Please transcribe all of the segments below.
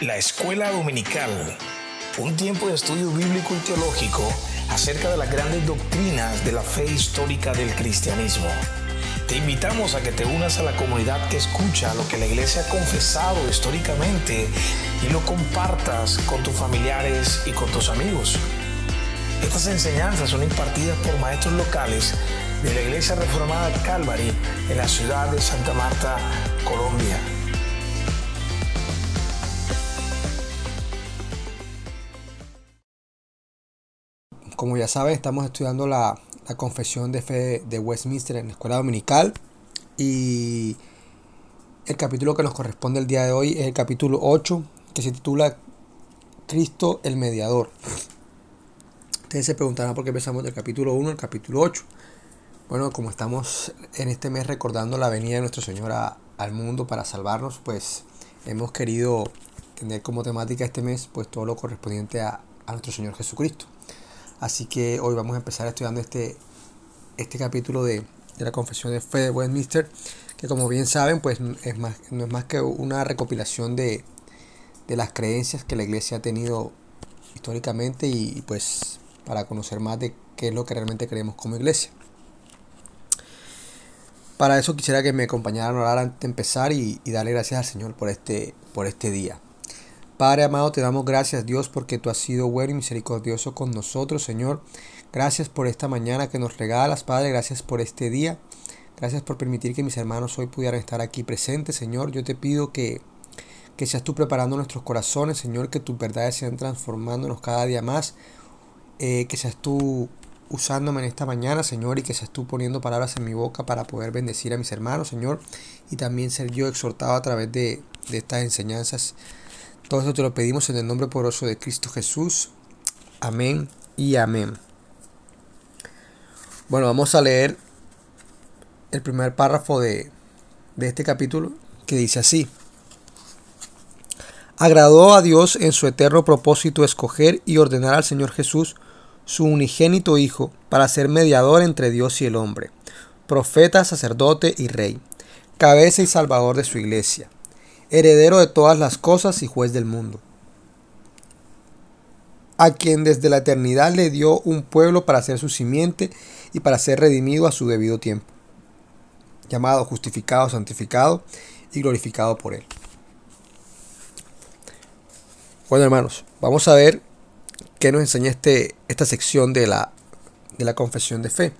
La Escuela Dominical, un tiempo de estudio bíblico y teológico acerca de las grandes doctrinas de la fe histórica del cristianismo. Te invitamos a que te unas a la comunidad que escucha lo que la iglesia ha confesado históricamente y lo compartas con tus familiares y con tus amigos. Estas enseñanzas son impartidas por maestros locales de la Iglesia Reformada Calvary en la ciudad de Santa Marta, Colombia. Como ya saben, estamos estudiando la, confesión de fe de Westminster en la escuela dominical y el capítulo que nos corresponde el día de hoy es el capítulo 8 que se titula Cristo el mediador. Ustedes se preguntarán por qué empezamos del capítulo 1 al capítulo 8. Bueno, como estamos en este mes recordando la venida de nuestro Señor al mundo para salvarnos, pues hemos querido tener como temática este mes pues todo lo correspondiente a, a nuestro Señor Jesucristo. Así que hoy vamos a empezar estudiando este, este capítulo de, la Confesión de Fe de Westminster, que como bien saben, pues es más, no es más que una recopilación de, las creencias que la iglesia ha tenido históricamente y pues para conocer más de qué es lo que realmente creemos como iglesia. Para eso quisiera que me acompañaran a orar antes de empezar y, y darle gracias al Señor por este, por este día. Padre amado, te damos gracias Dios porque tú has sido bueno y misericordioso con nosotros, Señor. Gracias por esta mañana que nos regalas, Padre. Gracias por este día. Gracias por permitir que mis hermanos hoy pudieran estar aquí presentes, Señor. Yo te pido que, que seas tú preparando nuestros corazones, Señor, que tus verdades sean transformándonos cada día más. Eh, que seas tú usándome en esta mañana, Señor, y que seas tú poniendo palabras en mi boca para poder bendecir a mis hermanos, Señor, y también ser yo exhortado a través de, de estas enseñanzas todo esto te lo pedimos en el nombre poderoso de Cristo Jesús. Amén y amén. Bueno, vamos a leer el primer párrafo de, de este capítulo que dice así. Agradó a Dios en su eterno propósito escoger y ordenar al Señor Jesús, su unigénito Hijo, para ser mediador entre Dios y el hombre, profeta, sacerdote y rey, cabeza y salvador de su iglesia heredero de todas las cosas y juez del mundo, a quien desde la eternidad le dio un pueblo para ser su simiente y para ser redimido a su debido tiempo, llamado, justificado, santificado y glorificado por él. Bueno hermanos, vamos a ver qué nos enseña este, esta sección de la, de la confesión de fe.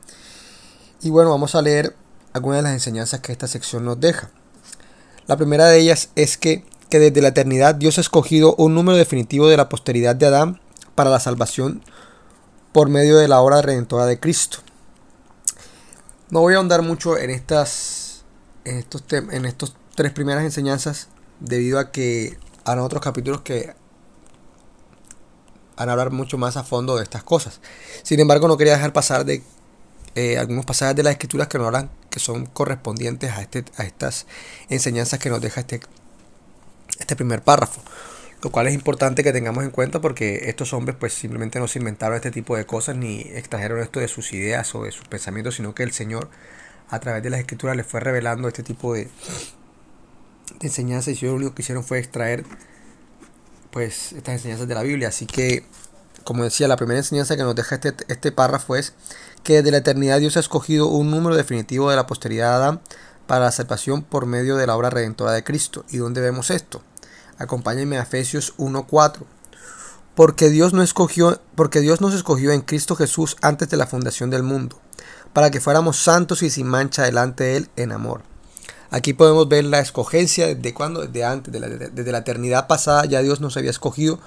Y bueno, vamos a leer algunas de las enseñanzas que esta sección nos deja. La primera de ellas es que, que desde la eternidad Dios ha escogido un número definitivo de la posteridad de Adán para la salvación por medio de la obra redentora de Cristo. No voy a ahondar mucho en estas en estos, en estos tres primeras enseñanzas debido a que harán otros capítulos que van a hablar mucho más a fondo de estas cosas. Sin embargo, no quería dejar pasar de eh, algunos pasajes de las escrituras que nos hablan que son correspondientes a, este, a estas enseñanzas que nos deja este, este primer párrafo. Lo cual es importante que tengamos en cuenta porque estos hombres pues simplemente no se inventaron este tipo de cosas ni extrajeron esto de sus ideas o de sus pensamientos, sino que el Señor a través de las escrituras les fue revelando este tipo de, de enseñanzas y ellos lo único que hicieron fue extraer pues estas enseñanzas de la Biblia. Así que, como decía, la primera enseñanza que nos deja este, este párrafo es que desde la eternidad Dios ha escogido un número definitivo de la posteridad de Adán para la salvación por medio de la obra redentora de Cristo. ¿Y dónde vemos esto? Acompáñenme a Efesios 1:4. Porque Dios no escogió, porque Dios nos escogió en Cristo Jesús antes de la fundación del mundo, para que fuéramos santos y sin mancha delante de él en amor. Aquí podemos ver la escogencia desde cuando, desde antes, desde la eternidad pasada ya Dios nos había escogido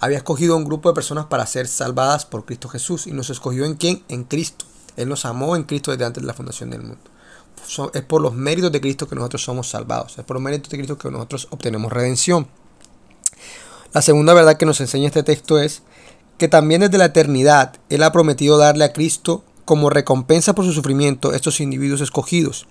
había escogido un grupo de personas para ser salvadas por Cristo Jesús. ¿Y nos escogió en quién? En Cristo. Él nos amó en Cristo desde antes de la fundación del mundo. Es por los méritos de Cristo que nosotros somos salvados. Es por los méritos de Cristo que nosotros obtenemos redención. La segunda verdad que nos enseña este texto es que también desde la eternidad Él ha prometido darle a Cristo como recompensa por su sufrimiento a estos individuos escogidos.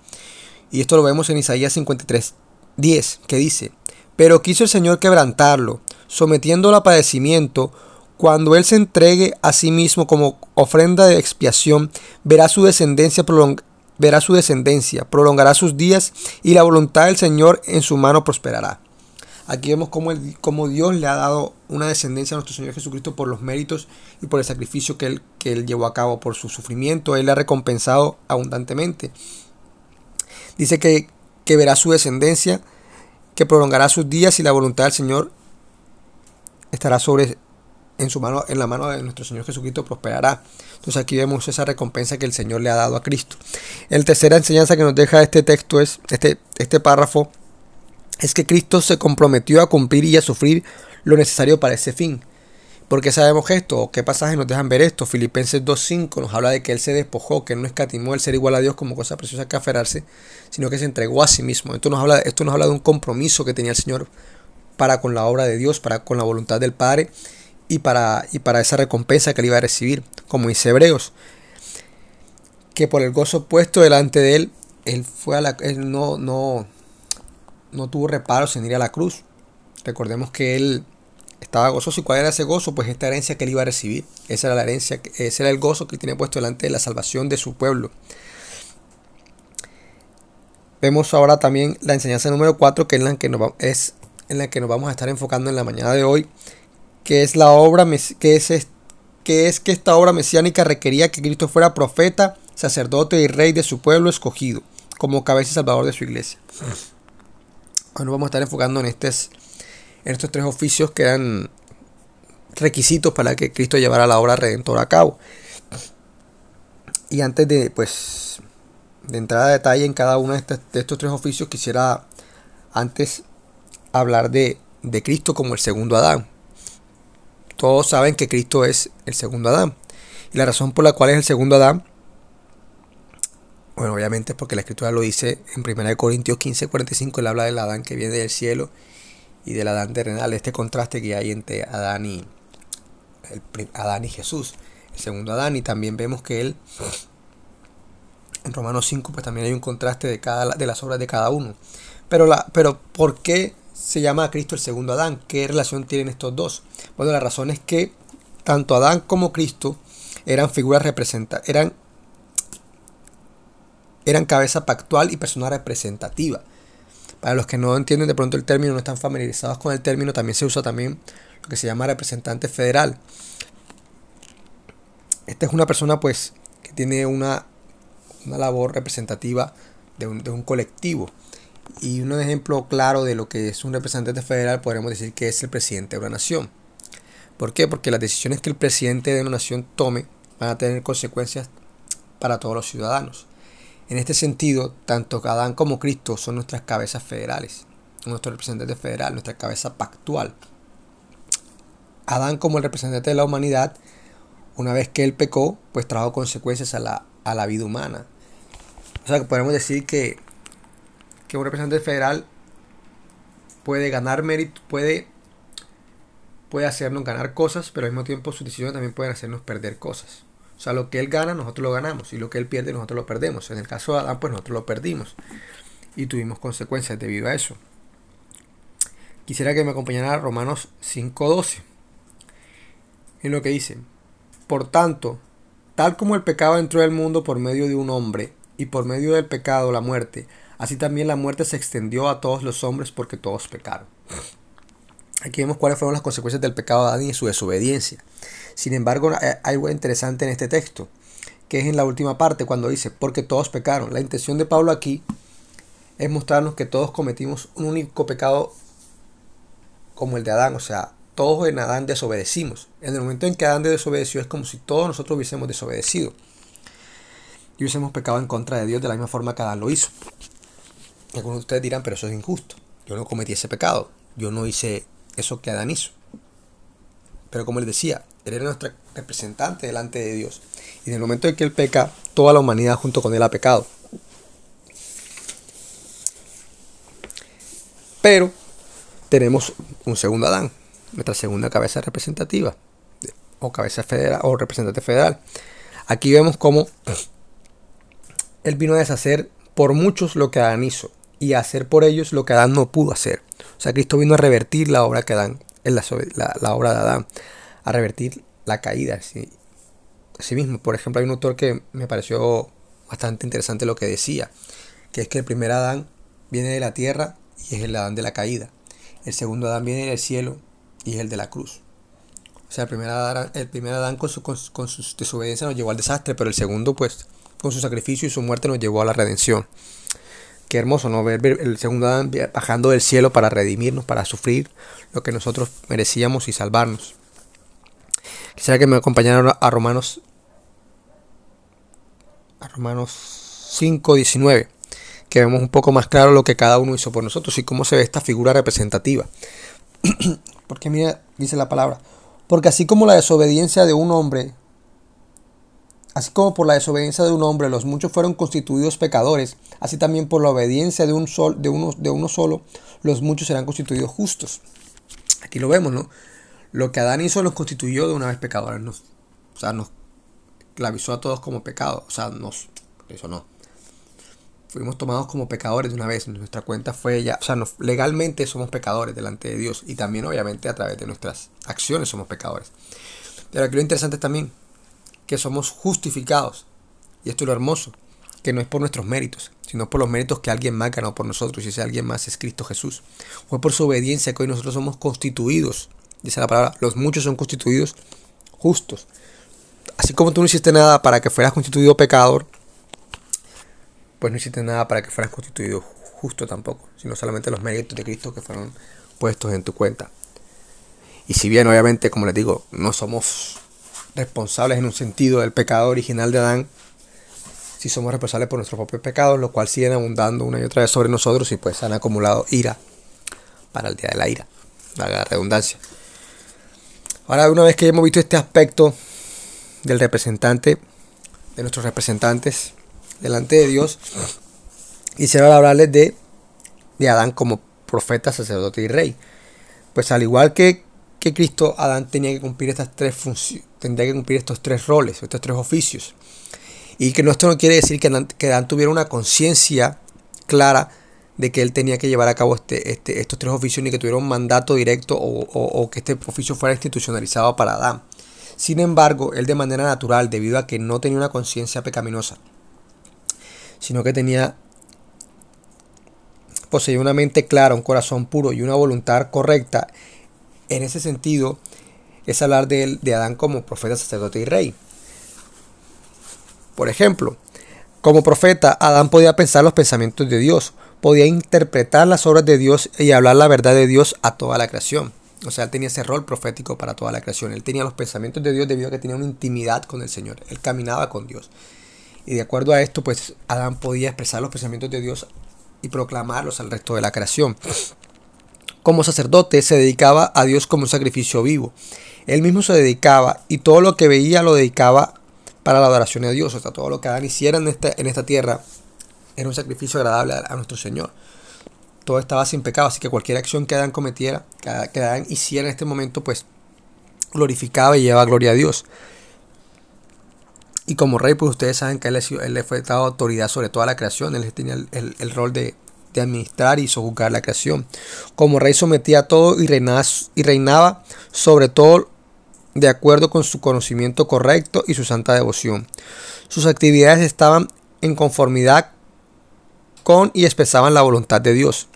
Y esto lo vemos en Isaías 53, 10, que dice, pero quiso el Señor quebrantarlo, sometiéndolo a padecimiento, cuando Él se entregue a sí mismo como ofrenda de expiación, verá su descendencia verá su descendencia, prolongará sus días y la voluntad del Señor en su mano prosperará. Aquí vemos cómo, cómo Dios le ha dado una descendencia a nuestro Señor Jesucristo por los méritos y por el sacrificio que él, que él llevó a cabo, por su sufrimiento. Él le ha recompensado abundantemente. Dice que, que verá su descendencia, que prolongará sus días y la voluntad del Señor estará sobre en su mano, en la mano de nuestro Señor Jesucristo prosperará. Entonces aquí vemos esa recompensa que el Señor le ha dado a Cristo. La tercera enseñanza que nos deja este texto es, este, este párrafo, es que Cristo se comprometió a cumplir y a sufrir lo necesario para ese fin. ¿Por qué sabemos esto? ¿Qué pasajes nos dejan ver esto? Filipenses 2.5 nos habla de que Él se despojó, que no escatimó el ser igual a Dios como cosa preciosa que aferrarse, sino que se entregó a sí mismo. Esto nos habla, esto nos habla de un compromiso que tenía el Señor para con la obra de Dios, para con la voluntad del Padre y para, y para esa recompensa que él iba a recibir, como dice Hebreos, que por el gozo puesto delante de él, él, fue a la, él no, no, no tuvo reparos en ir a la cruz. Recordemos que él estaba gozoso. ¿Y cuál era ese gozo? Pues esta herencia que él iba a recibir. Esa era la herencia, ese era el gozo que él tiene puesto delante de la salvación de su pueblo. Vemos ahora también la enseñanza número 4, que es la que nos, es en la que nos vamos a estar enfocando en la mañana de hoy, que es la obra que es, que es que esta obra mesiánica requería que Cristo fuera profeta, sacerdote y rey de su pueblo escogido, como cabeza y salvador de su iglesia. Nos vamos a estar enfocando en, estos, en estos tres oficios que eran requisitos para que Cristo llevara la obra redentora a cabo. Y antes de, pues, de entrar a detalle en cada uno de estos, de estos tres oficios, quisiera antes hablar de, de Cristo como el segundo Adán todos saben que Cristo es el segundo Adán. Y la razón por la cual es el segundo Adán, bueno, obviamente es porque la escritura lo dice en 1 Corintios 15, 45, él habla del Adán que viene del cielo y del Adán terrenal, este contraste que hay entre Adán y, Adán y Jesús, el segundo Adán, y también vemos que él, en Romanos 5, pues también hay un contraste de, cada, de las obras de cada uno. Pero, la, pero ¿por qué se llama a Cristo el segundo Adán. ¿Qué relación tienen estos dos? Bueno, la razón es que tanto Adán como Cristo eran figuras representativas, eran, eran cabeza pactual y persona representativa. Para los que no entienden de pronto el término, no están familiarizados con el término, también se usa también lo que se llama representante federal. Esta es una persona pues que tiene una, una labor representativa de un, de un colectivo. Y un ejemplo claro de lo que es un representante federal podríamos decir que es el presidente de una nación. ¿Por qué? Porque las decisiones que el presidente de una nación tome van a tener consecuencias para todos los ciudadanos. En este sentido, tanto Adán como Cristo son nuestras cabezas federales, nuestro representante federal, nuestra cabeza pactual. Adán como el representante de la humanidad, una vez que él pecó, pues trajo consecuencias a la, a la vida humana. O sea que podemos decir que que un representante federal puede ganar mérito, puede, puede hacernos ganar cosas, pero al mismo tiempo sus decisiones también pueden hacernos perder cosas. O sea, lo que él gana, nosotros lo ganamos, y lo que él pierde, nosotros lo perdemos. En el caso de Adán, pues nosotros lo perdimos, y tuvimos consecuencias debido a eso. Quisiera que me acompañara Romanos 5.12, en lo que dice, por tanto, tal como el pecado entró al mundo por medio de un hombre, y por medio del pecado la muerte, Así también la muerte se extendió a todos los hombres porque todos pecaron. Aquí vemos cuáles fueron las consecuencias del pecado de Adán y su desobediencia. Sin embargo, hay algo interesante en este texto, que es en la última parte cuando dice, porque todos pecaron. La intención de Pablo aquí es mostrarnos que todos cometimos un único pecado como el de Adán, o sea, todos en Adán desobedecimos. En el momento en que Adán desobedeció es como si todos nosotros hubiésemos desobedecido y hubiésemos pecado en contra de Dios de la misma forma que Adán lo hizo. Algunos de ustedes dirán, pero eso es injusto. Yo no cometí ese pecado. Yo no hice eso que Adán hizo. Pero como les decía, él era nuestro representante delante de Dios. Y en el momento en que él peca, toda la humanidad junto con él ha pecado. Pero tenemos un segundo Adán, nuestra segunda cabeza representativa, o cabeza federal, o representante federal. Aquí vemos cómo él vino a deshacer por muchos lo que Adán hizo y hacer por ellos lo que Adán no pudo hacer. O sea, Cristo vino a revertir la obra que Adán, la, la, obra de Adán, a revertir la caída. ¿sí? Así mismo, por ejemplo, hay un autor que me pareció bastante interesante lo que decía, que es que el primer Adán viene de la tierra y es el Adán de la caída. El segundo Adán viene del cielo y es el de la cruz. O sea, el primer Adán, el primer Adán con, su, con su desobediencia nos llevó al desastre, pero el segundo, pues, con su sacrificio y su muerte nos llevó a la redención. Qué hermoso, ¿no? Ver el segundo Adán bajando del cielo para redimirnos, para sufrir lo que nosotros merecíamos y salvarnos. Quisiera que me acompañaran a Romanos a Romanos 5, 19, que vemos un poco más claro lo que cada uno hizo por nosotros y cómo se ve esta figura representativa. Porque mira, dice la palabra, porque así como la desobediencia de un hombre, así como por la desobediencia de un hombre los muchos fueron constituidos pecadores, así también por la obediencia de, un sol, de, uno, de uno solo, los muchos serán constituidos justos. Aquí lo vemos, ¿no? Lo que Adán hizo nos constituyó de una vez pecadores, nos, o sea, nos clavizó a todos como pecado, o sea, nos, eso no. Fuimos tomados como pecadores de una vez, nuestra cuenta fue ya, o sea, legalmente somos pecadores delante de Dios y también obviamente a través de nuestras acciones somos pecadores. Pero aquí lo interesante es también que somos justificados, y esto es lo hermoso, que no es por nuestros méritos, sino por los méritos que alguien más ganó por nosotros, y ese alguien más es Cristo Jesús. Fue por su obediencia que hoy nosotros somos constituidos, dice la palabra, los muchos son constituidos justos así como tú no hiciste nada para que fueras constituido pecador, pues no hiciste nada para que fueras constituido justo tampoco, sino solamente los méritos de Cristo que fueron puestos en tu cuenta. Y si bien obviamente, como les digo, no somos responsables en un sentido del pecado original de Adán, sí somos responsables por nuestros propios pecados, lo cual siguen abundando una y otra vez sobre nosotros y pues han acumulado ira para el día de la ira, la redundancia. Ahora, una vez que hemos visto este aspecto del representante, de nuestros representantes delante de Dios. Quisiera hablarles de, de Adán como profeta, sacerdote y rey. Pues al igual que, que Cristo, Adán tenía que cumplir estas tres funciones, tendría que cumplir estos tres roles, estos tres oficios. Y que esto no quiere decir que Adán, que tuviera una conciencia clara de que él tenía que llevar a cabo este, este, estos tres oficios ni que tuviera un mandato directo o, o que este oficio fuera institucionalizado para Adán. Sin embargo, él de manera natural, debido a que no tenía una conciencia pecaminosa, sino que tenía poseía una mente clara, un corazón puro y una voluntad correcta, en ese sentido es hablar de, de Adán como profeta, sacerdote y rey. Por ejemplo, como profeta, Adán podía pensar los pensamientos de Dios, podía interpretar las obras de Dios y hablar la verdad de Dios a toda la creación. O sea, él tenía ese rol profético para toda la creación. Él tenía los pensamientos de Dios debido a que tenía una intimidad con el Señor. Él caminaba con Dios. Y de acuerdo a esto, pues Adán podía expresar los pensamientos de Dios y proclamarlos al resto de la creación. Como sacerdote se dedicaba a Dios como un sacrificio vivo. Él mismo se dedicaba y todo lo que veía lo dedicaba para la adoración a Dios. O sea, todo lo que Adán hiciera en esta, en esta tierra era un sacrificio agradable a nuestro Señor todo estaba sin pecado, así que cualquier acción que Adán cometiera, que Adán hiciera en este momento, pues glorificaba y llevaba gloria a Dios. Y como rey, pues ustedes saben que él, le fue dado autoridad sobre toda la creación, él tenía el, rol de, administrar y sojuzgar la creación. Como rey sometía todo y y reinaba sobre todo de acuerdo con su conocimiento correcto y su santa devoción. Sus actividades estaban en conformidad con y expresaban la voluntad de Dios.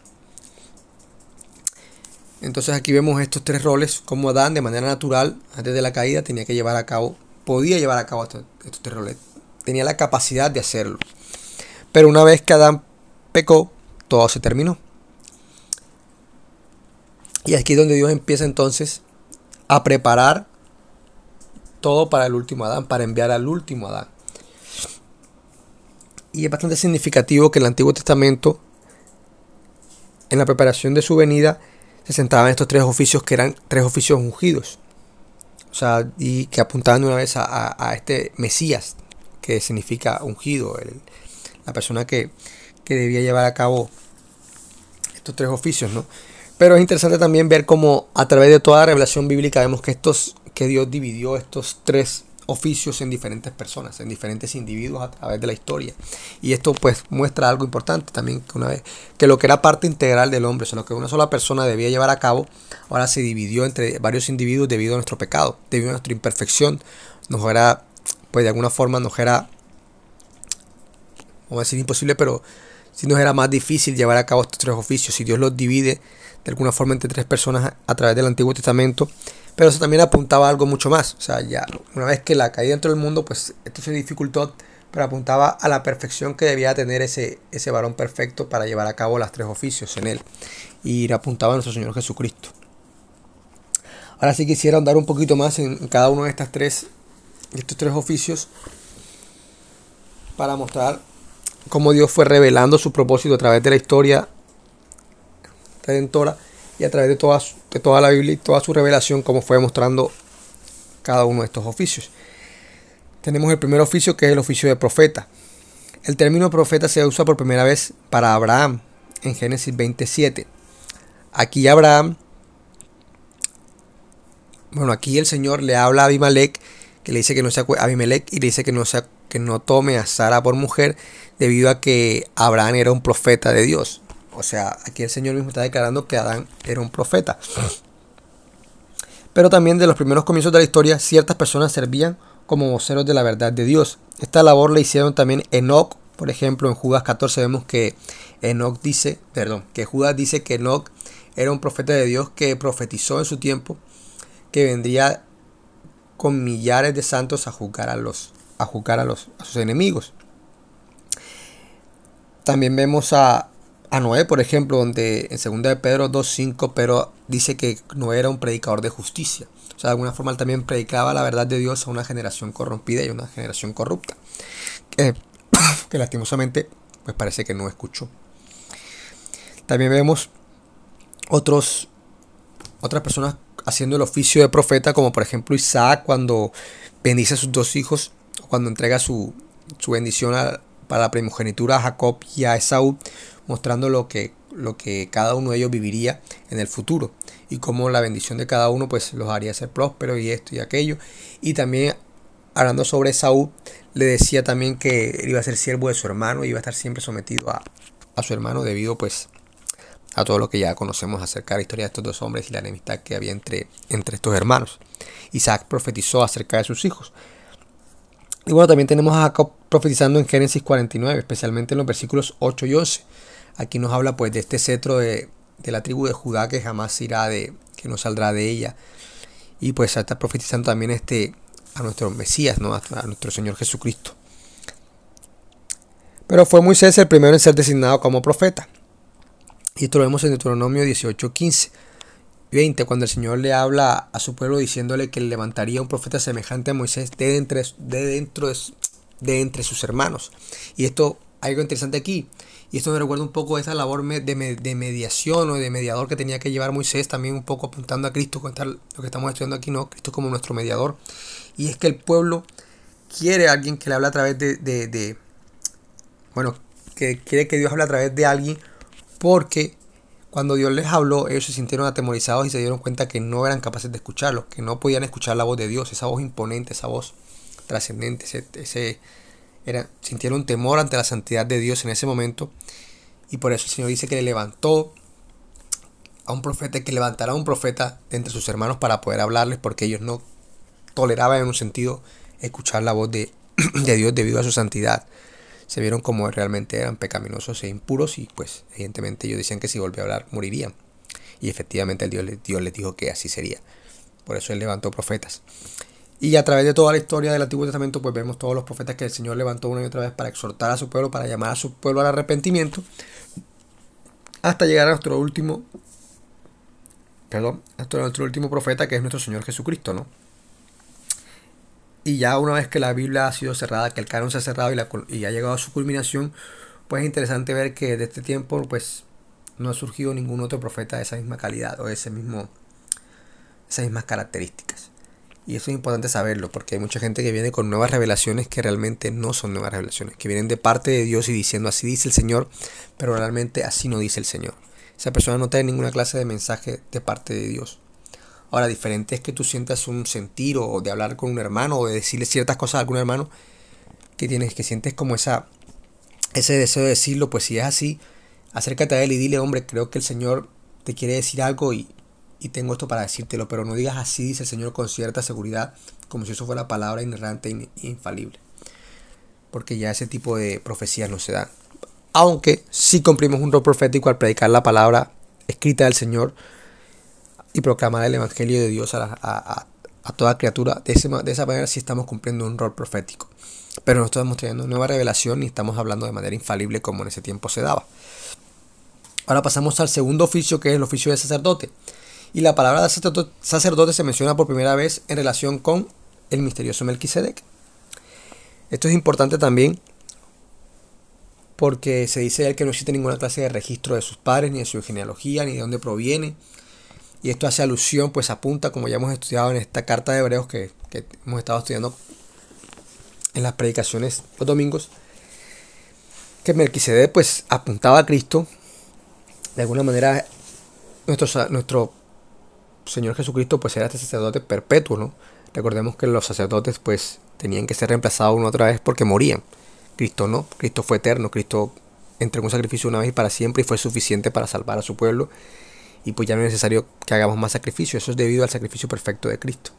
Entonces aquí vemos estos tres roles, como Adán de manera natural, antes de la caída, tenía que llevar a cabo, podía llevar a cabo estos, tres roles, tenía la capacidad de hacerlo. Pero una vez que Adán pecó, todo se terminó. Y aquí es donde Dios empieza entonces a preparar todo para el último Adán, para enviar al último Adán. Y es bastante significativo que el Antiguo Testamento, en la preparación de su venida, se centraban en estos tres oficios que eran tres oficios ungidos. O sea, y que apuntaban una vez a, este Mesías, que significa ungido, la persona que, que, debía llevar a cabo estos tres oficios, ¿no? Pero es interesante también ver cómo a través de toda la revelación bíblica vemos que estos, que Dios dividió estos tres oficios en diferentes personas, en diferentes individuos a través de la historia. Y esto pues muestra algo importante también, que una vez que lo que era parte integral del hombre, o lo que una sola persona debía llevar a cabo, ahora se dividió entre varios individuos debido a nuestro pecado, debido a nuestra imperfección. Nos era, pues de alguna forma nos era, vamos a decir imposible, pero si nos era más difícil llevar a cabo estos tres oficios, si Dios los divide de alguna forma entre tres personas a través del Antiguo Testamento, pero eso también apuntaba a algo mucho más, o sea, ya una vez que la caída dentro del mundo, pues esto se dificultó, pero apuntaba a la perfección que debía tener ese, ese varón perfecto para llevar a cabo los tres oficios en él, y apuntaba a nuestro Señor Jesucristo. Ahora sí quisiera andar un poquito más en cada uno de estas tres, estos tres oficios para mostrar cómo Dios fue revelando su propósito a través de la historia redentora y a través de toda, de toda la Biblia y toda su revelación, como fue mostrando cada uno de estos oficios. Tenemos el primer oficio que es el oficio de profeta. El término profeta se usa por primera vez para Abraham en Génesis 27. Aquí Abraham, bueno, aquí el Señor le habla a Abimelech, que le dice que no sea Abimelech y le dice que no que no tome a Sara por mujer debido a que Abraham era un profeta de Dios. O sea, aquí el Señor mismo está declarando que Adán era un profeta. Pero también de los primeros comienzos de la historia, ciertas personas servían como voceros de la verdad de Dios. Esta labor la hicieron también Enoch, por ejemplo, en Judas 14 vemos que Enoch dice, perdón, que Judas dice que Enoch era un profeta de Dios que profetizó en su tiempo que vendría con millares de santos a juzgar a los a juzgar a, los, a sus enemigos. También vemos a, a Noé, por ejemplo, donde en 2 de Pedro 2.5, pero dice que Noé era un predicador de justicia. O sea, de alguna forma él también predicaba la verdad de Dios a una generación corrompida y a una generación corrupta. Que, que lastimosamente, pues parece que no escuchó. También vemos otros, otras personas haciendo el oficio de profeta, como por ejemplo Isaac cuando bendice a sus dos hijos cuando entrega su, bendición para la primogenitura a Jacob y a Esaú, mostrando lo que, lo que cada uno de ellos viviría en el futuro y cómo la bendición de cada uno pues los haría ser prósperos y esto y aquello. Y también hablando sobre Esaú, le decía también que él iba a ser siervo de su hermano y iba a estar siempre sometido a, a su hermano debido pues a todo lo que ya conocemos acerca de la historia de estos dos hombres y la enemistad que había entre, entre estos hermanos. Isaac profetizó acerca de sus hijos. Y bueno, también tenemos a Jacob profetizando en Génesis 49, especialmente en los versículos 8 y 11. Aquí nos habla pues de este cetro de, la tribu de Judá que jamás irá de, que no saldrá de ella. Y pues está profetizando también este, a nuestro Mesías, ¿no? a, nuestro Señor Jesucristo. Pero fue Moisés el primero en ser designado como profeta. Y esto lo vemos en Deuteronomio 18:15. 20, cuando el Señor le habla a su pueblo diciéndole que levantaría un profeta semejante a Moisés de, entre, de, dentro de, entre sus hermanos. Y esto, algo interesante aquí, y esto me recuerda un poco a esa labor de, mediación o de mediador que tenía que llevar Moisés, también un poco apuntando a Cristo, con lo que estamos estudiando aquí, ¿no? Cristo como nuestro mediador. Y es que el pueblo quiere a alguien que le hable a través de, de bueno, que quiere que Dios hable a través de alguien porque cuando Dios les habló, ellos se sintieron atemorizados y se dieron cuenta que no eran capaces de escucharlo, que no podían escuchar la voz de Dios, esa voz imponente, esa voz trascendente, ese, era, sintieron temor ante la santidad de Dios en ese momento. Y por eso el Señor dice que le levantó a un profeta, que levantará a un profeta de entre sus hermanos para poder hablarles, porque ellos no toleraban en un sentido escuchar la voz de, de Dios debido a su santidad se vieron como realmente eran pecaminosos e impuros y pues evidentemente ellos decían que si volvía a hablar morirían. Y efectivamente el Dios, Dios les dijo que así sería. Por eso él levantó profetas. Y a través de toda la historia del Antiguo Testamento, pues vemos todos los profetas que el Señor levantó una y otra vez para exhortar a su pueblo, para llamar a su pueblo al arrepentimiento, hasta llegar a nuestro último, perdón, hasta nuestro último profeta, que es nuestro Señor Jesucristo, ¿no? Y ya una vez que la Biblia ha sido cerrada, que el canon se ha cerrado y, ha llegado a su culminación, pues es interesante ver que de este tiempo pues no ha surgido ningún otro profeta de esa misma calidad o de ese mismo, esas mismas características. Y eso es importante saberlo, porque hay mucha gente que viene con nuevas revelaciones que realmente no son nuevas revelaciones, que vienen de parte de Dios y diciendo así dice el Señor, pero realmente así no dice el Señor. Esa persona no tiene ninguna clase de mensaje de parte de Dios. Ahora, diferente es que tú sientas un sentir o de hablar con un hermano o de decirle ciertas cosas a algún hermano que tienes, que sientes como esa, ese deseo de decirlo, pues si es así, acércate a él y dile, hombre, creo que el Señor te quiere decir algo y, y tengo esto para decírtelo, pero no digas así, dice el Señor con cierta seguridad, como si eso fuera palabra inerrante e infalible. Porque ya ese tipo de profecías no se dan. aunque sí cumplimos un rol profético al predicar la palabra escrita del Señor y proclamar el Evangelio de Dios a, toda criatura. De, de esa manera sí estamos cumpliendo un rol profético. Pero no estamos trayendo nueva revelación ni estamos hablando de manera infalible como en ese tiempo se daba. Ahora pasamos al segundo oficio que es el oficio de sacerdote. Y la palabra de sacerdote se menciona por primera vez en relación con el misterioso Melquisedec. Esto es importante también porque se dice él que no existe ninguna clase de registro de sus padres, ni de su genealogía, ni de dónde proviene. Y esto hace alusión, pues apunta, como ya hemos estudiado en esta carta de Hebreos que, que hemos estado estudiando en las predicaciones los domingos, que Melquisedec pues apuntaba a Cristo. De alguna manera, nuestro, nuestro Señor Jesucristo pues era este sacerdote perpetuo, ¿no? Recordemos que los sacerdotes pues tenían que ser reemplazados una otra vez porque morían. Cristo no, Cristo fue eterno, Cristo entregó un sacrificio una vez y para siempre y fue suficiente para salvar a su pueblo y pues ya no es necesario que hagamos más sacrificio, eso es debido al sacrificio perfecto de Cristo.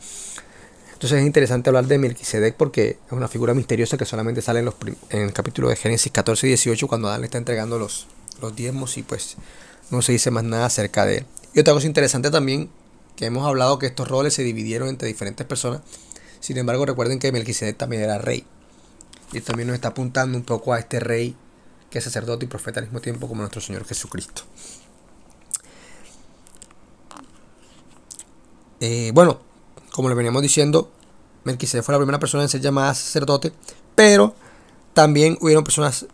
Entonces es interesante hablar de Melquisedec porque es una figura misteriosa que solamente sale en, los en el capítulo de Génesis 14 y 18 cuando Adán le está entregando los, los diezmos y pues no se dice más nada acerca de él. Y otra cosa interesante también que hemos hablado que estos roles se dividieron entre diferentes personas. Sin embargo, recuerden que Melquisedec también era rey. Y también nos está apuntando un poco a este rey que es sacerdote y profeta al mismo tiempo como nuestro Señor Jesucristo. Eh, bueno, como le veníamos diciendo, Melquisedec fue la primera persona en ser llamada sacerdote, pero también hubieron personas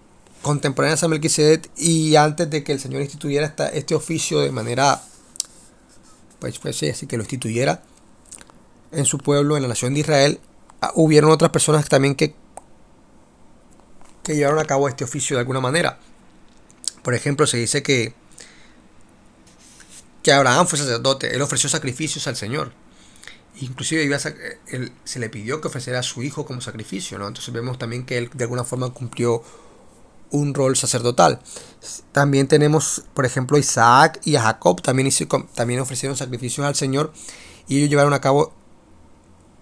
contemporáneas a Melquisedec y antes de que el Señor instituyera este oficio de manera sí, así que lo instituyera en su pueblo, en la nación de Israel, ah, hubieron otras personas también que, que llevaron a cabo este oficio de alguna manera. Por ejemplo, se dice que, que Abraham fue sacerdote, él ofreció sacrificios al Señor. Inclusive iba él, se le pidió que ofreciera a su hijo como sacrificio, ¿no? Entonces vemos también que él de alguna forma cumplió un rol sacerdotal. También tenemos, por ejemplo, Isaac y a Jacob, también, también ofrecieron sacrificios al Señor y ellos llevaron a cabo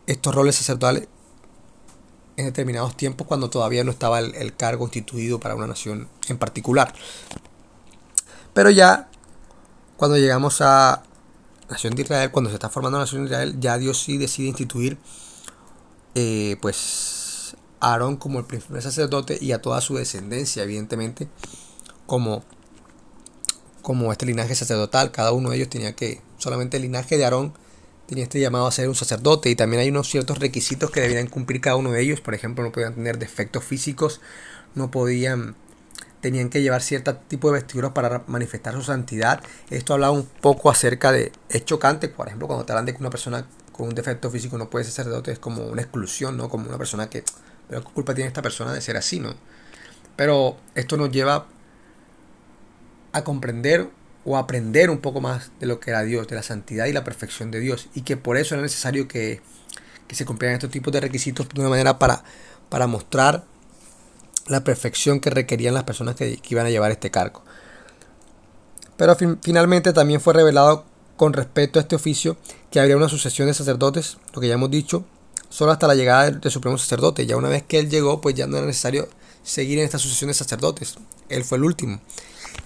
estos roles sacerdotales en determinados tiempos cuando todavía no estaba el, cargo instituido para una nación en particular. Pero ya cuando llegamos a nación de Israel, cuando se está formando la nación de Israel, ya Dios sí decide instituir eh, pues Aarón como el primer sacerdote y a toda su descendencia, evidentemente, como, como este linaje sacerdotal. Cada uno de ellos tenía que, solamente el linaje de Aarón tenía este llamado a ser un sacerdote y también hay unos ciertos requisitos que debían cumplir cada uno de ellos. Por ejemplo, no podían tener defectos físicos, no podían tenían que llevar cierto tipo de vestiduras para manifestar su santidad. Esto hablaba un poco acerca de, es chocante, por ejemplo, cuando te hablan de que una persona con un defecto físico no puede ser sacerdote, es como una exclusión, ¿no? Como una persona que ¿qué culpa tiene esta persona de ser así, no? Pero esto nos lleva a comprender o aprender un poco más de lo que era Dios, de la santidad y la perfección de Dios. Y que por eso era necesario que, se cumplieran estos tipos de requisitos de una manera para, para mostrar la perfección que requerían las personas que, iban a llevar este cargo. Pero finalmente también fue revelado con respecto a este oficio que habría una sucesión de sacerdotes, lo que ya hemos dicho, solo hasta la llegada del, supremo sacerdote. Ya una vez que él llegó, pues ya no era necesario seguir en esta sucesión de sacerdotes. Él fue el último.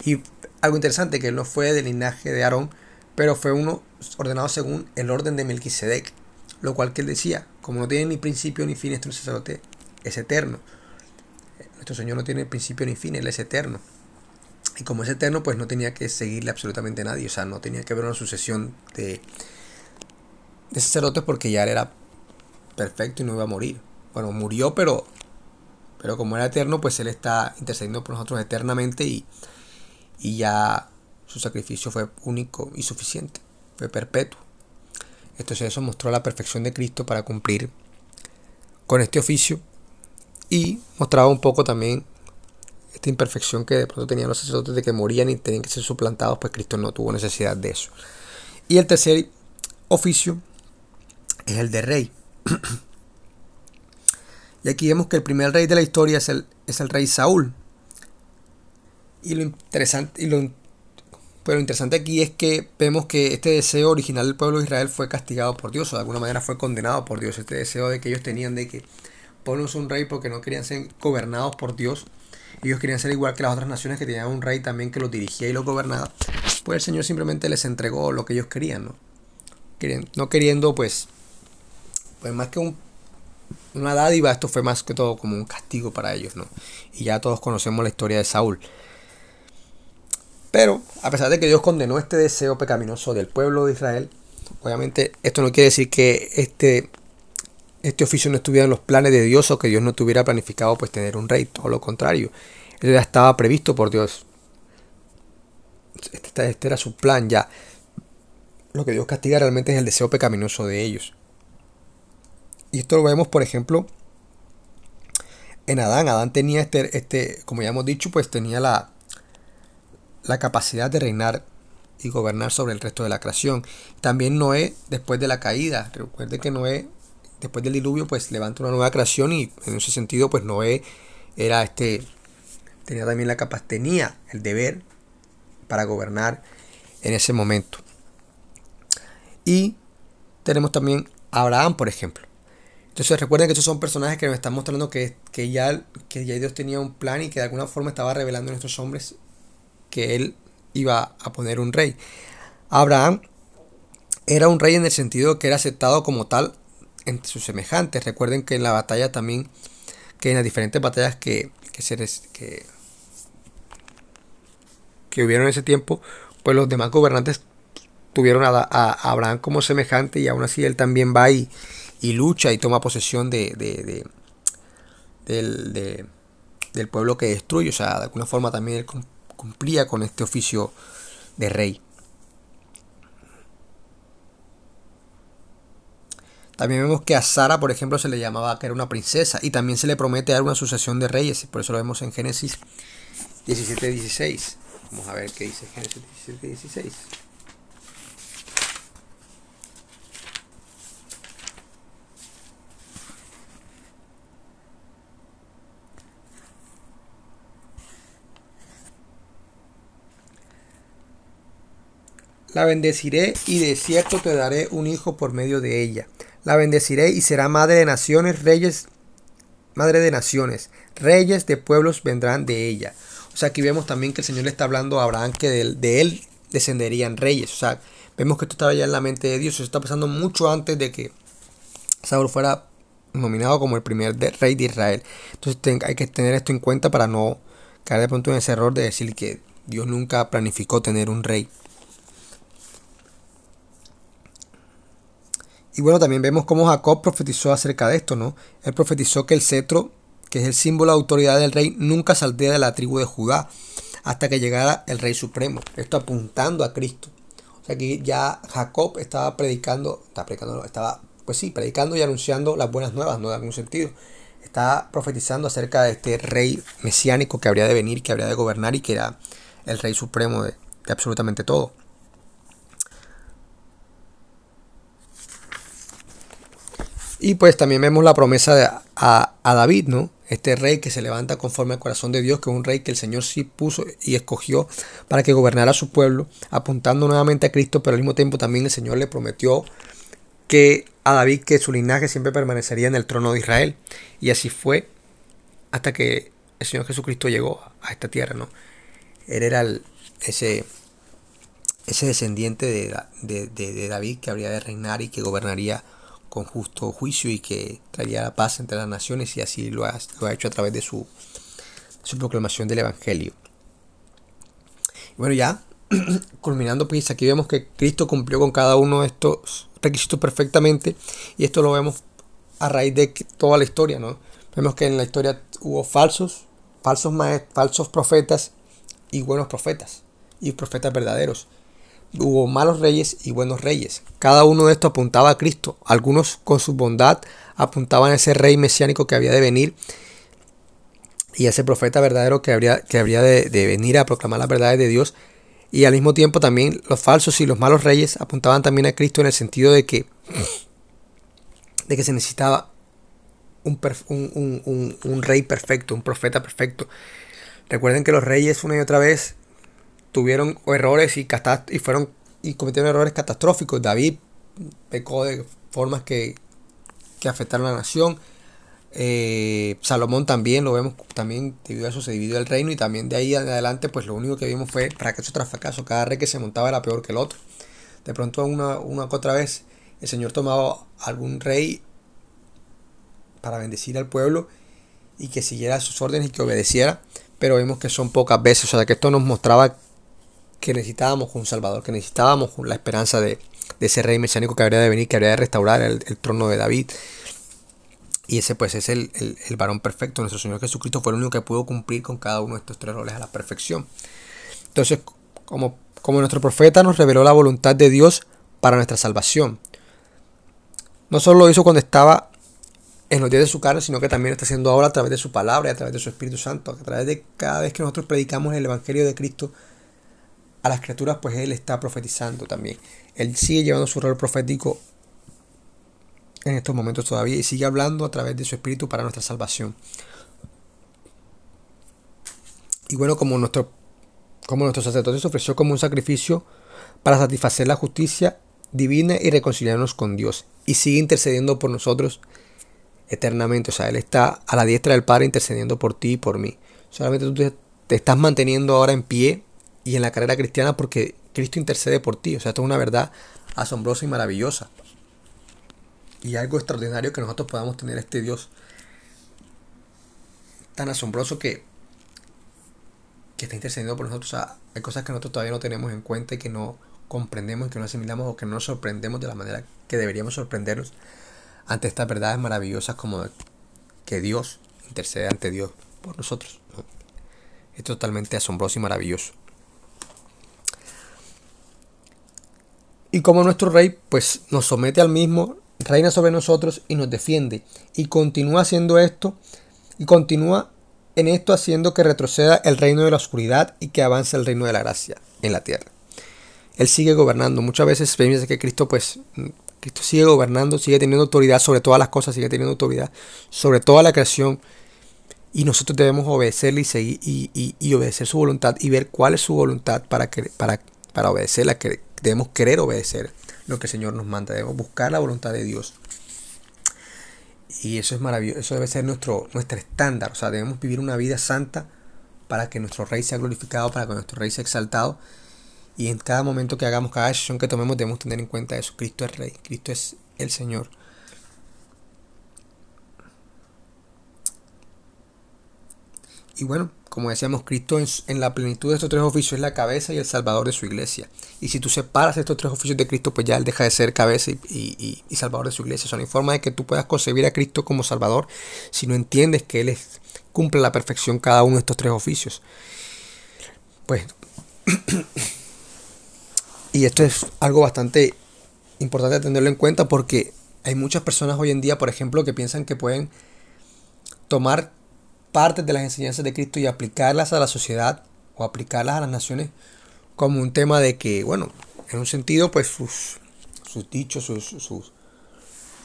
Y algo interesante, que él no fue del linaje de Aarón, pero fue uno ordenado según el orden de Melquisedec. Lo cual que él decía, como no tiene ni principio ni fin, este sacerdote es eterno. Nuestro Señor no tiene principio ni fin, Él es eterno. Y como es eterno, pues no tenía que seguirle absolutamente a nadie. O sea, no tenía que haber una sucesión de, de sacerdotes porque ya era perfecto y no iba a morir. Bueno, murió, pero, pero como era eterno, pues Él está intercediendo por nosotros eternamente y, y ya su sacrificio fue único y suficiente, fue perpetuo. Entonces eso mostró la perfección de Cristo para cumplir con este oficio y mostraba un poco también esta imperfección que de pronto tenían los sacerdotes de que morían y tenían que ser suplantados, pues Cristo no tuvo necesidad de eso. Y el tercer oficio es el de rey. y aquí vemos que el primer rey de la historia es el, es el rey Saúl. Y lo interesante, y lo, pero interesante aquí es que vemos que este deseo original del pueblo de Israel fue castigado por Dios, o de alguna manera fue condenado por Dios. Este deseo de que ellos tenían de que ponnos un rey porque no querían ser gobernados por Dios. ellos querían ser igual que las otras naciones que tenían un rey también que los dirigía y los gobernaba, pues el Señor simplemente les entregó lo que ellos querían, ¿no? no queriendo pues, pues más que un, una dádiva, esto fue más que todo como un castigo para ellos, ¿no? Y ya todos conocemos la historia de Saúl. Pero, a pesar de que Dios condenó este deseo pecaminoso del pueblo de Israel, obviamente esto no quiere decir que este, este oficio no estuviera en los planes de Dios o que Dios no tuviera planificado pues tener un rey, todo lo contrario. Eso ya estaba previsto por Dios. Este, este era su plan ya. Lo que Dios castiga realmente es el deseo pecaminoso de ellos. Y esto lo vemos, por ejemplo, en Adán. Adán tenía este, este como ya hemos dicho, pues tenía la, la capacidad de reinar y gobernar sobre el resto de la creación. También Noé, después de la caída, recuerde que Noé, después del diluvio, pues levanta una nueva creación y en ese sentido, pues Noé era este, tenía también la capacidad, tenía el deber para gobernar en ese momento. Y tenemos también a Abraham, por ejemplo. Entonces recuerden que estos son personajes que nos están mostrando que, que, ya, que ya Dios tenía un plan y que de alguna forma estaba revelando a nuestros hombres que él iba a poner un rey. Abraham era un rey en el sentido que era aceptado como tal entre sus semejantes. Recuerden que en la batalla también, que en las diferentes batallas que, que, se, que, que hubieron en ese tiempo, pues los demás gobernantes tuvieron a, Abraham como semejante y aún así él también va y, y lucha y toma posesión de, de, del, del pueblo que destruye. O sea, de alguna forma también él cumplía con este oficio de rey. También vemos que a Sara, por ejemplo, se le llamaba que era una princesa y también se le promete dar una sucesión de reyes, por eso lo vemos en Génesis 17-16. Vamos a ver qué dice Génesis 17-16. La bendeciré y de cierto te daré un hijo por medio de ella. La bendeciré y será madre de naciones, reyes, madre de naciones, reyes de pueblos vendrán de ella. O sea, aquí vemos también que el Señor le está hablando a Abraham que de, él descenderían reyes. O sea, vemos que esto estaba ya en la mente de Dios. Eso está pasando mucho antes de que Saúl fuera nominado como el primer rey de Israel. Entonces hay que tener esto en cuenta para no caer de pronto en ese error de decir que Dios nunca planificó tener un rey. Y bueno, también vemos cómo Jacob profetizó acerca de esto, ¿no? Él profetizó que el cetro, que es el símbolo de autoridad del rey, nunca saldría de la tribu de Judá hasta que llegara el rey supremo. Esto apuntando a Cristo. O sea que ya Jacob estaba predicando, estaba predicando, estaba, pues sí, predicando y anunciando las buenas nuevas, no en algún sentido. Estaba profetizando acerca de este rey mesiánico que habría de venir, que habría de gobernar y que era el rey supremo de absolutamente todo. Y pues también vemos la promesa de, a, David, ¿no? Este rey que se levanta conforme al corazón de Dios, que es un rey que el Señor sí puso y escogió para que gobernara a su pueblo, apuntando nuevamente a Cristo, pero al mismo tiempo también el Señor le prometió que a David que su linaje siempre permanecería en el trono de Israel. Y así fue hasta que el Señor Jesucristo llegó a esta tierra, ¿no? Él era ese, ese descendiente de, de David que habría de reinar y que gobernaría con justo juicio y que traería la paz entre las naciones y así lo ha, lo ha hecho a través de su, proclamación del Evangelio. bueno, ya culminando, pues aquí vemos que Cristo cumplió con cada uno de estos requisitos perfectamente y esto lo vemos a raíz de toda la historia, ¿no? Vemos que en la historia hubo falsos, falsos falsos profetas y buenos profetas y profetas verdaderos hubo malos reyes y buenos reyes. Cada uno de estos apuntaba a Cristo. Algunos con su bondad apuntaban a ese rey mesiánico que había de venir y a ese profeta verdadero que habría, que habría de, venir a proclamar las verdades de Dios. Y al mismo tiempo también los falsos y los malos reyes apuntaban también a Cristo en el sentido de que, de que se necesitaba un, un, un rey perfecto, un profeta perfecto. Recuerden que los reyes una y otra vez tuvieron errores y, y fueron y cometieron errores catastróficos. David pecó de formas que, afectaron a la nación. Eh, Salomón también lo vemos, también debido a eso se dividió el reino y también de ahí en adelante pues lo único que vimos fue fracaso tras fracaso, cada rey que se montaba era peor que el otro. De pronto una, una otra vez el Señor tomaba algún rey para bendecir al pueblo y que siguiera sus órdenes y que obedeciera, pero vemos que son pocas veces, o sea que esto nos mostraba que necesitábamos un Salvador, que necesitábamos la esperanza de, ese rey mesiánico que habría de venir, que habría de restaurar el trono de David. Y ese pues es el, varón perfecto. Nuestro Señor Jesucristo fue el único que pudo cumplir con cada uno de estos tres roles a la perfección. Entonces, como, como nuestro profeta nos reveló la voluntad de Dios para nuestra salvación. No solo lo hizo cuando estaba en los días de su carne, sino que también está haciendo ahora a través de su palabra y a través de su Espíritu Santo. A través de cada vez que nosotros predicamos el Evangelio de Cristo a las criaturas, pues Él está profetizando también. Él sigue llevando su rol profético en estos momentos todavía y sigue hablando a través de su Espíritu para nuestra salvación. Y bueno, como nuestro, como nuestro sacerdote se ofreció como un sacrificio para satisfacer la justicia divina y reconciliarnos con Dios. Y sigue intercediendo por nosotros eternamente. O sea, Él está a la diestra del Padre intercediendo por ti y por mí. Solamente tú te, te estás manteniendo ahora en pie y en la carrera cristiana porque Cristo intercede por ti. O sea, esto es una verdad asombrosa y maravillosa y algo extraordinario que nosotros podamos tener este Dios tan asombroso que, que está intercediendo por nosotros. hay cosas que nosotros todavía no tenemos en cuenta y que no comprendemos y que no asimilamos o que no nos sorprendemos de la manera que deberíamos sorprendernos ante estas verdades maravillosas como que Dios intercede ante Dios por nosotros. Es totalmente asombroso y maravilloso. Y como nuestro rey pues nos somete al mismo, reina sobre nosotros y nos defiende. Y continúa haciendo esto y continúa en esto haciendo que retroceda el reino de la oscuridad y que avance el reino de la gracia en la tierra. Él sigue gobernando. Muchas veces vemos que Cristo pues Cristo sigue gobernando, sigue teniendo autoridad sobre todas las cosas, sigue teniendo autoridad sobre toda la creación. Y nosotros debemos obedecerle y, seguir, y, obedecer su voluntad y ver cuál es su voluntad para, que, para, para obedecerla. Que debemos querer obedecer lo que el Señor nos manda. Debemos buscar la voluntad de Dios. Y eso es maravilloso, eso debe ser nuestro, nuestro estándar. O sea, debemos vivir una vida santa para que nuestro Rey sea glorificado, para que nuestro Rey sea exaltado. Y en cada momento que hagamos, cada decisión que tomemos, debemos tener en cuenta eso. Cristo es Rey, Cristo es el Señor. Y bueno, como decíamos, Cristo en, la plenitud de estos tres oficios es la cabeza y el salvador de su iglesia. Y si tú separas estos tres oficios de Cristo, pues ya Él deja de ser cabeza y, salvador de su iglesia. O sea, no hay forma de que tú puedas concebir a Cristo como salvador si no entiendes que Él cumple a la perfección cada uno de estos tres oficios. Pues, y esto es algo bastante importante tenerlo en cuenta porque hay muchas personas hoy en día, por ejemplo, que piensan que pueden tomar partes de las enseñanzas de Cristo y aplicarlas a la sociedad o aplicarlas a las naciones como un tema de que, bueno, en un sentido, pues sus, sus dichos, sus, sus,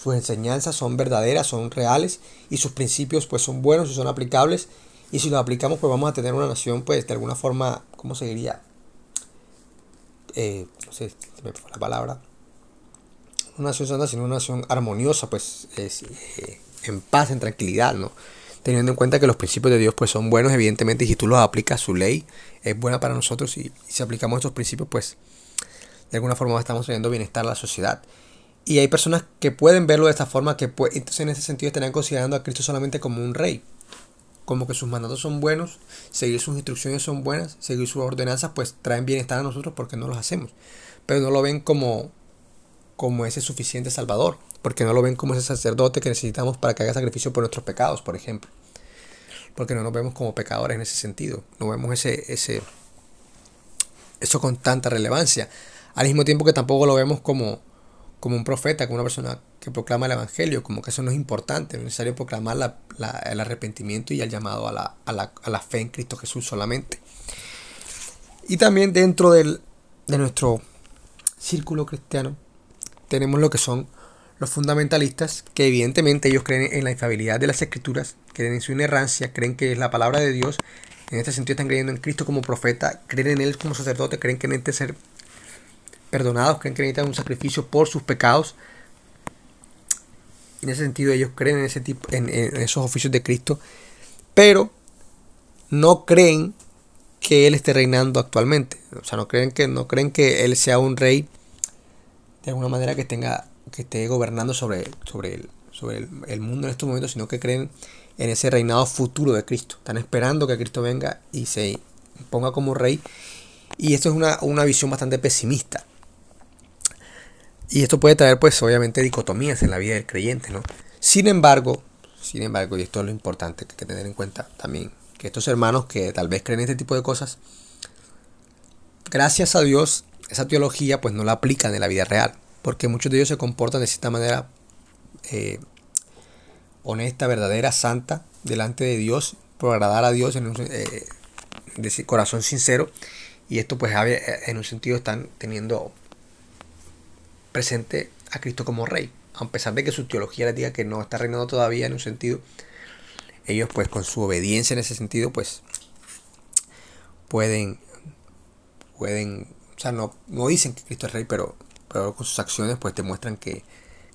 sus enseñanzas son verdaderas, son reales y sus principios pues son buenos y son aplicables y si los aplicamos pues vamos a tener una nación pues de alguna forma, ¿cómo se diría? Eh, no sé, me la palabra. Una nación santa, sino una nación armoniosa, pues es, eh, en paz, en tranquilidad, ¿no? Teniendo en cuenta que los principios de Dios pues son buenos, evidentemente, y si tú los aplicas, su ley es buena para nosotros y, si aplicamos estos principios, pues de alguna forma estamos teniendo bienestar a la sociedad. Y hay personas que pueden verlo de esta forma, que pues, entonces en ese sentido estarían considerando a Cristo solamente como un rey, como que sus mandatos son buenos, seguir sus instrucciones son buenas, seguir sus ordenanzas pues traen bienestar a nosotros porque no los hacemos, pero no lo ven como, como ese suficiente salvador porque no lo ven como ese sacerdote que necesitamos para que haga sacrificio por nuestros pecados, por ejemplo. Porque no nos vemos como pecadores en ese sentido. No vemos ese, ese, eso con tanta relevancia. Al mismo tiempo que tampoco lo vemos como, como un profeta, como una persona que proclama el Evangelio, como que eso no es importante, es necesario proclamar el arrepentimiento y el llamado a la, a, la, a la, fe en Cristo Jesús solamente. Y también dentro del, de nuestro círculo cristiano tenemos lo que son los fundamentalistas, que evidentemente ellos creen en la infabilidad de las escrituras, creen en su inerrancia, creen que es la palabra de Dios, en este sentido están creyendo en Cristo como profeta, creen en Él como sacerdote, creen que necesitan ser perdonados, creen que necesitan un sacrificio por sus pecados. En ese sentido ellos creen en, ese tipo, en, esos oficios de Cristo, pero no creen que Él esté reinando actualmente. O sea, no creen que, no creen que Él sea un rey de alguna manera que tenga que esté gobernando sobre, sobre, el, sobre el, mundo en estos momentos, sino que creen en ese reinado futuro de Cristo. Están esperando que Cristo venga y se ponga como rey. Y esto es una, una visión bastante pesimista. Y esto puede traer, pues, obviamente, dicotomías en la vida del creyente, ¿no? Sin embargo, sin embargo, y esto es lo importante que hay que tener en cuenta también, que estos hermanos que tal vez creen este tipo de cosas, gracias a Dios, esa teología, pues, no la aplican en la vida real, porque muchos de ellos se comportan de cierta manera eh, honesta, verdadera, santa, delante de Dios, por agradar a Dios en un eh, corazón sincero, y esto, pues, en un sentido están teniendo presente a Cristo como rey. A pesar de que su teología les diga que no está reinando todavía en un sentido, ellos pues con su obediencia en ese sentido pues pueden, pueden, o sea, no, no dicen que Cristo es rey, pero, pero con sus acciones pues demuestran que,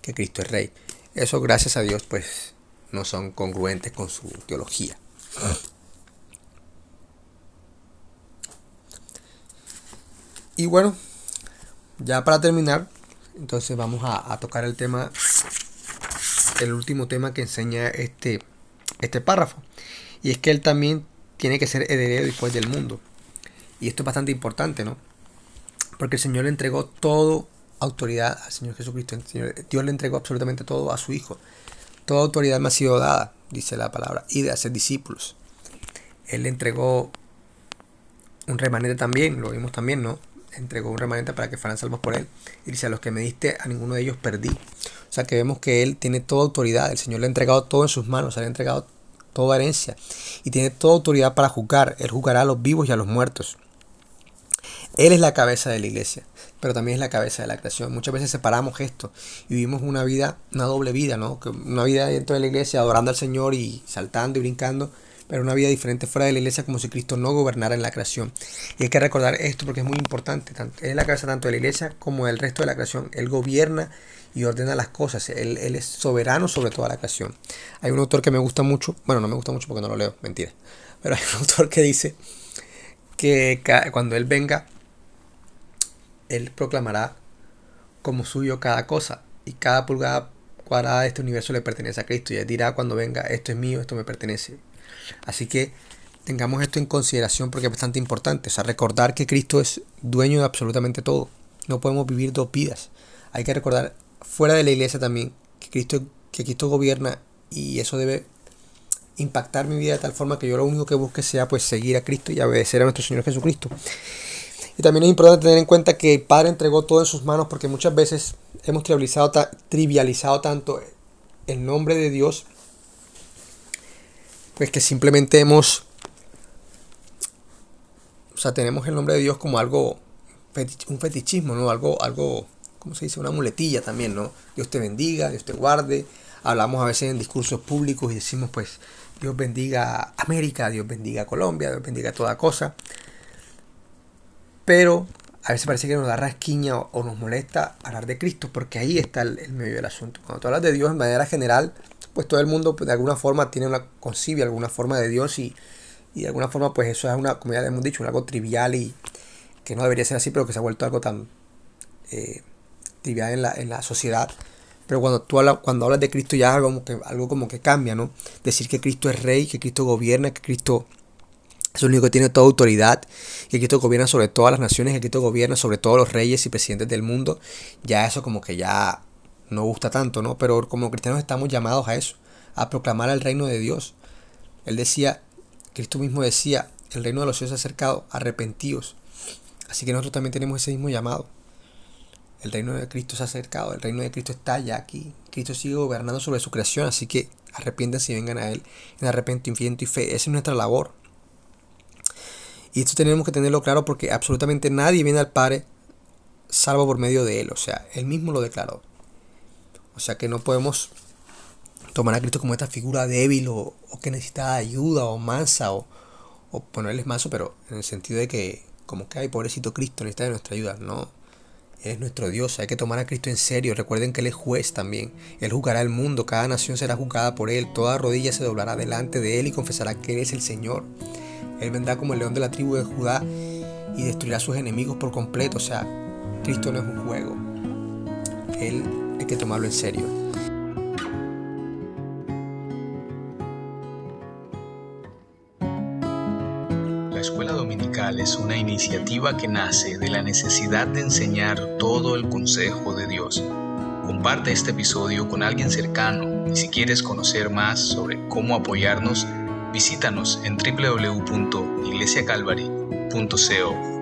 que Cristo es rey. Eso gracias a Dios pues no son congruentes con su teología. Y bueno, ya para terminar, entonces vamos a, tocar el tema, el último tema que enseña este, este párrafo. Y es que él también tiene que ser heredero después del mundo. Y esto es bastante importante, ¿no? Porque el Señor le entregó todo autoridad al Señor Jesucristo. Dios le entregó absolutamente todo a su Hijo. Toda autoridad me ha sido dada, dice la palabra, y de hacer discípulos. Él le entregó un remanente también, lo vimos también, ¿no? entregó un remanente para que fueran salvos por él. Y dice, a los que me diste, a ninguno de ellos perdí. O sea que vemos que él tiene toda autoridad. El Señor le ha entregado todo en sus manos, le ha entregado toda herencia. Y tiene toda autoridad para juzgar. Él juzgará a los vivos y a los muertos. Él es la cabeza de la iglesia, pero también es la cabeza de la creación. Muchas veces separamos esto y vivimos una vida, una doble vida, ¿no? Una vida dentro de la iglesia adorando al Señor y saltando y brincando, pero una vida diferente fuera de la iglesia como si Cristo no gobernara en la creación. Y hay que recordar esto porque es muy importante. Él es la cabeza tanto de la iglesia como del resto de la creación. Él gobierna y ordena las cosas. Él, es soberano sobre toda la creación. Hay un autor que me gusta mucho, bueno, no me gusta mucho porque no lo leo, mentira. Pero hay un autor que dice que cuando Él venga, Él proclamará como suyo cada cosa y cada pulgada cuadrada de este universo le pertenece a Cristo. Y Él dirá cuando venga, esto es mío, esto me pertenece. Así que tengamos esto en consideración porque es bastante importante. O sea, recordar que Cristo es dueño de absolutamente todo. No podemos vivir dos vidas. Hay que recordar fuera de la iglesia también que Cristo, que Cristo gobierna y eso debe impactar mi vida de tal forma que yo lo único que busque sea pues seguir a Cristo y obedecer a nuestro Señor Jesucristo. Y también es importante tener en cuenta que el Padre entregó todo en sus manos porque muchas veces hemos trivializado, trivializado tanto el nombre de Dios pues que simplemente hemos, o sea, tenemos el nombre de Dios como algo, un fetichismo, ¿no? Algo, algo, ¿cómo se dice? Una muletilla también, ¿no? Dios te bendiga, Dios te guarde. Hablamos a veces en discursos públicos y decimos, pues, Dios bendiga América, Dios bendiga Colombia, Dios bendiga toda cosa. Pero a veces parece que nos da rasquiña o, nos molesta hablar de Cristo, porque ahí está el, medio del asunto. Cuando tú hablas de Dios en manera general, pues todo el mundo pues, de alguna forma tiene una, concibe alguna forma de Dios y, y de alguna forma pues eso es una, como ya hemos dicho, algo trivial y que no debería ser así, pero que se ha vuelto algo tan eh, trivial en la, en la sociedad. Pero cuando tú hablas, cuando hablas de Cristo ya algo que, algo como que cambia, ¿no? Decir que Cristo es rey, que Cristo gobierna, que Cristo es el único que tiene toda autoridad, que Cristo gobierna sobre todas las naciones, que Cristo gobierna sobre todos los reyes y presidentes del mundo, ya eso como que ya no gusta tanto, ¿no? Pero como cristianos estamos llamados a eso, a proclamar el reino de Dios. Él decía, Cristo mismo decía, el reino de los cielos ha acercado, arrepentidos. Así que nosotros también tenemos ese mismo llamado. El reino de Cristo se ha acercado, el reino de Cristo está ya aquí. Cristo sigue gobernando sobre su creación, así que arrepiéntanse y vengan a Él en arrepentimiento y fe. Esa es nuestra labor. Y esto tenemos que tenerlo claro porque absolutamente nadie viene al Padre salvo por medio de Él. O sea, Él mismo lo declaró. O sea que no podemos tomar a Cristo como esta figura débil o, que necesita ayuda o mansa o, ponerles mazo, pero en el sentido de que como que hay pobrecito Cristo necesita de nuestra ayuda. No, Él es nuestro Dios, hay que tomar a Cristo en serio. Recuerden que Él es juez también. Él juzgará el mundo, cada nación será juzgada por Él. Toda rodilla se doblará delante de Él y confesará que Él es el Señor. Él vendrá como el león de la tribu de Judá y destruirá a sus enemigos por completo. O sea, Cristo no es un juego. Él hay que tomarlo en serio. La escuela dominical es una iniciativa que nace de la necesidad de enseñar todo el consejo de Dios. Comparte este episodio con alguien cercano y si quieres conocer más sobre cómo apoyarnos, visítanos en www.iglesiacalvary.co.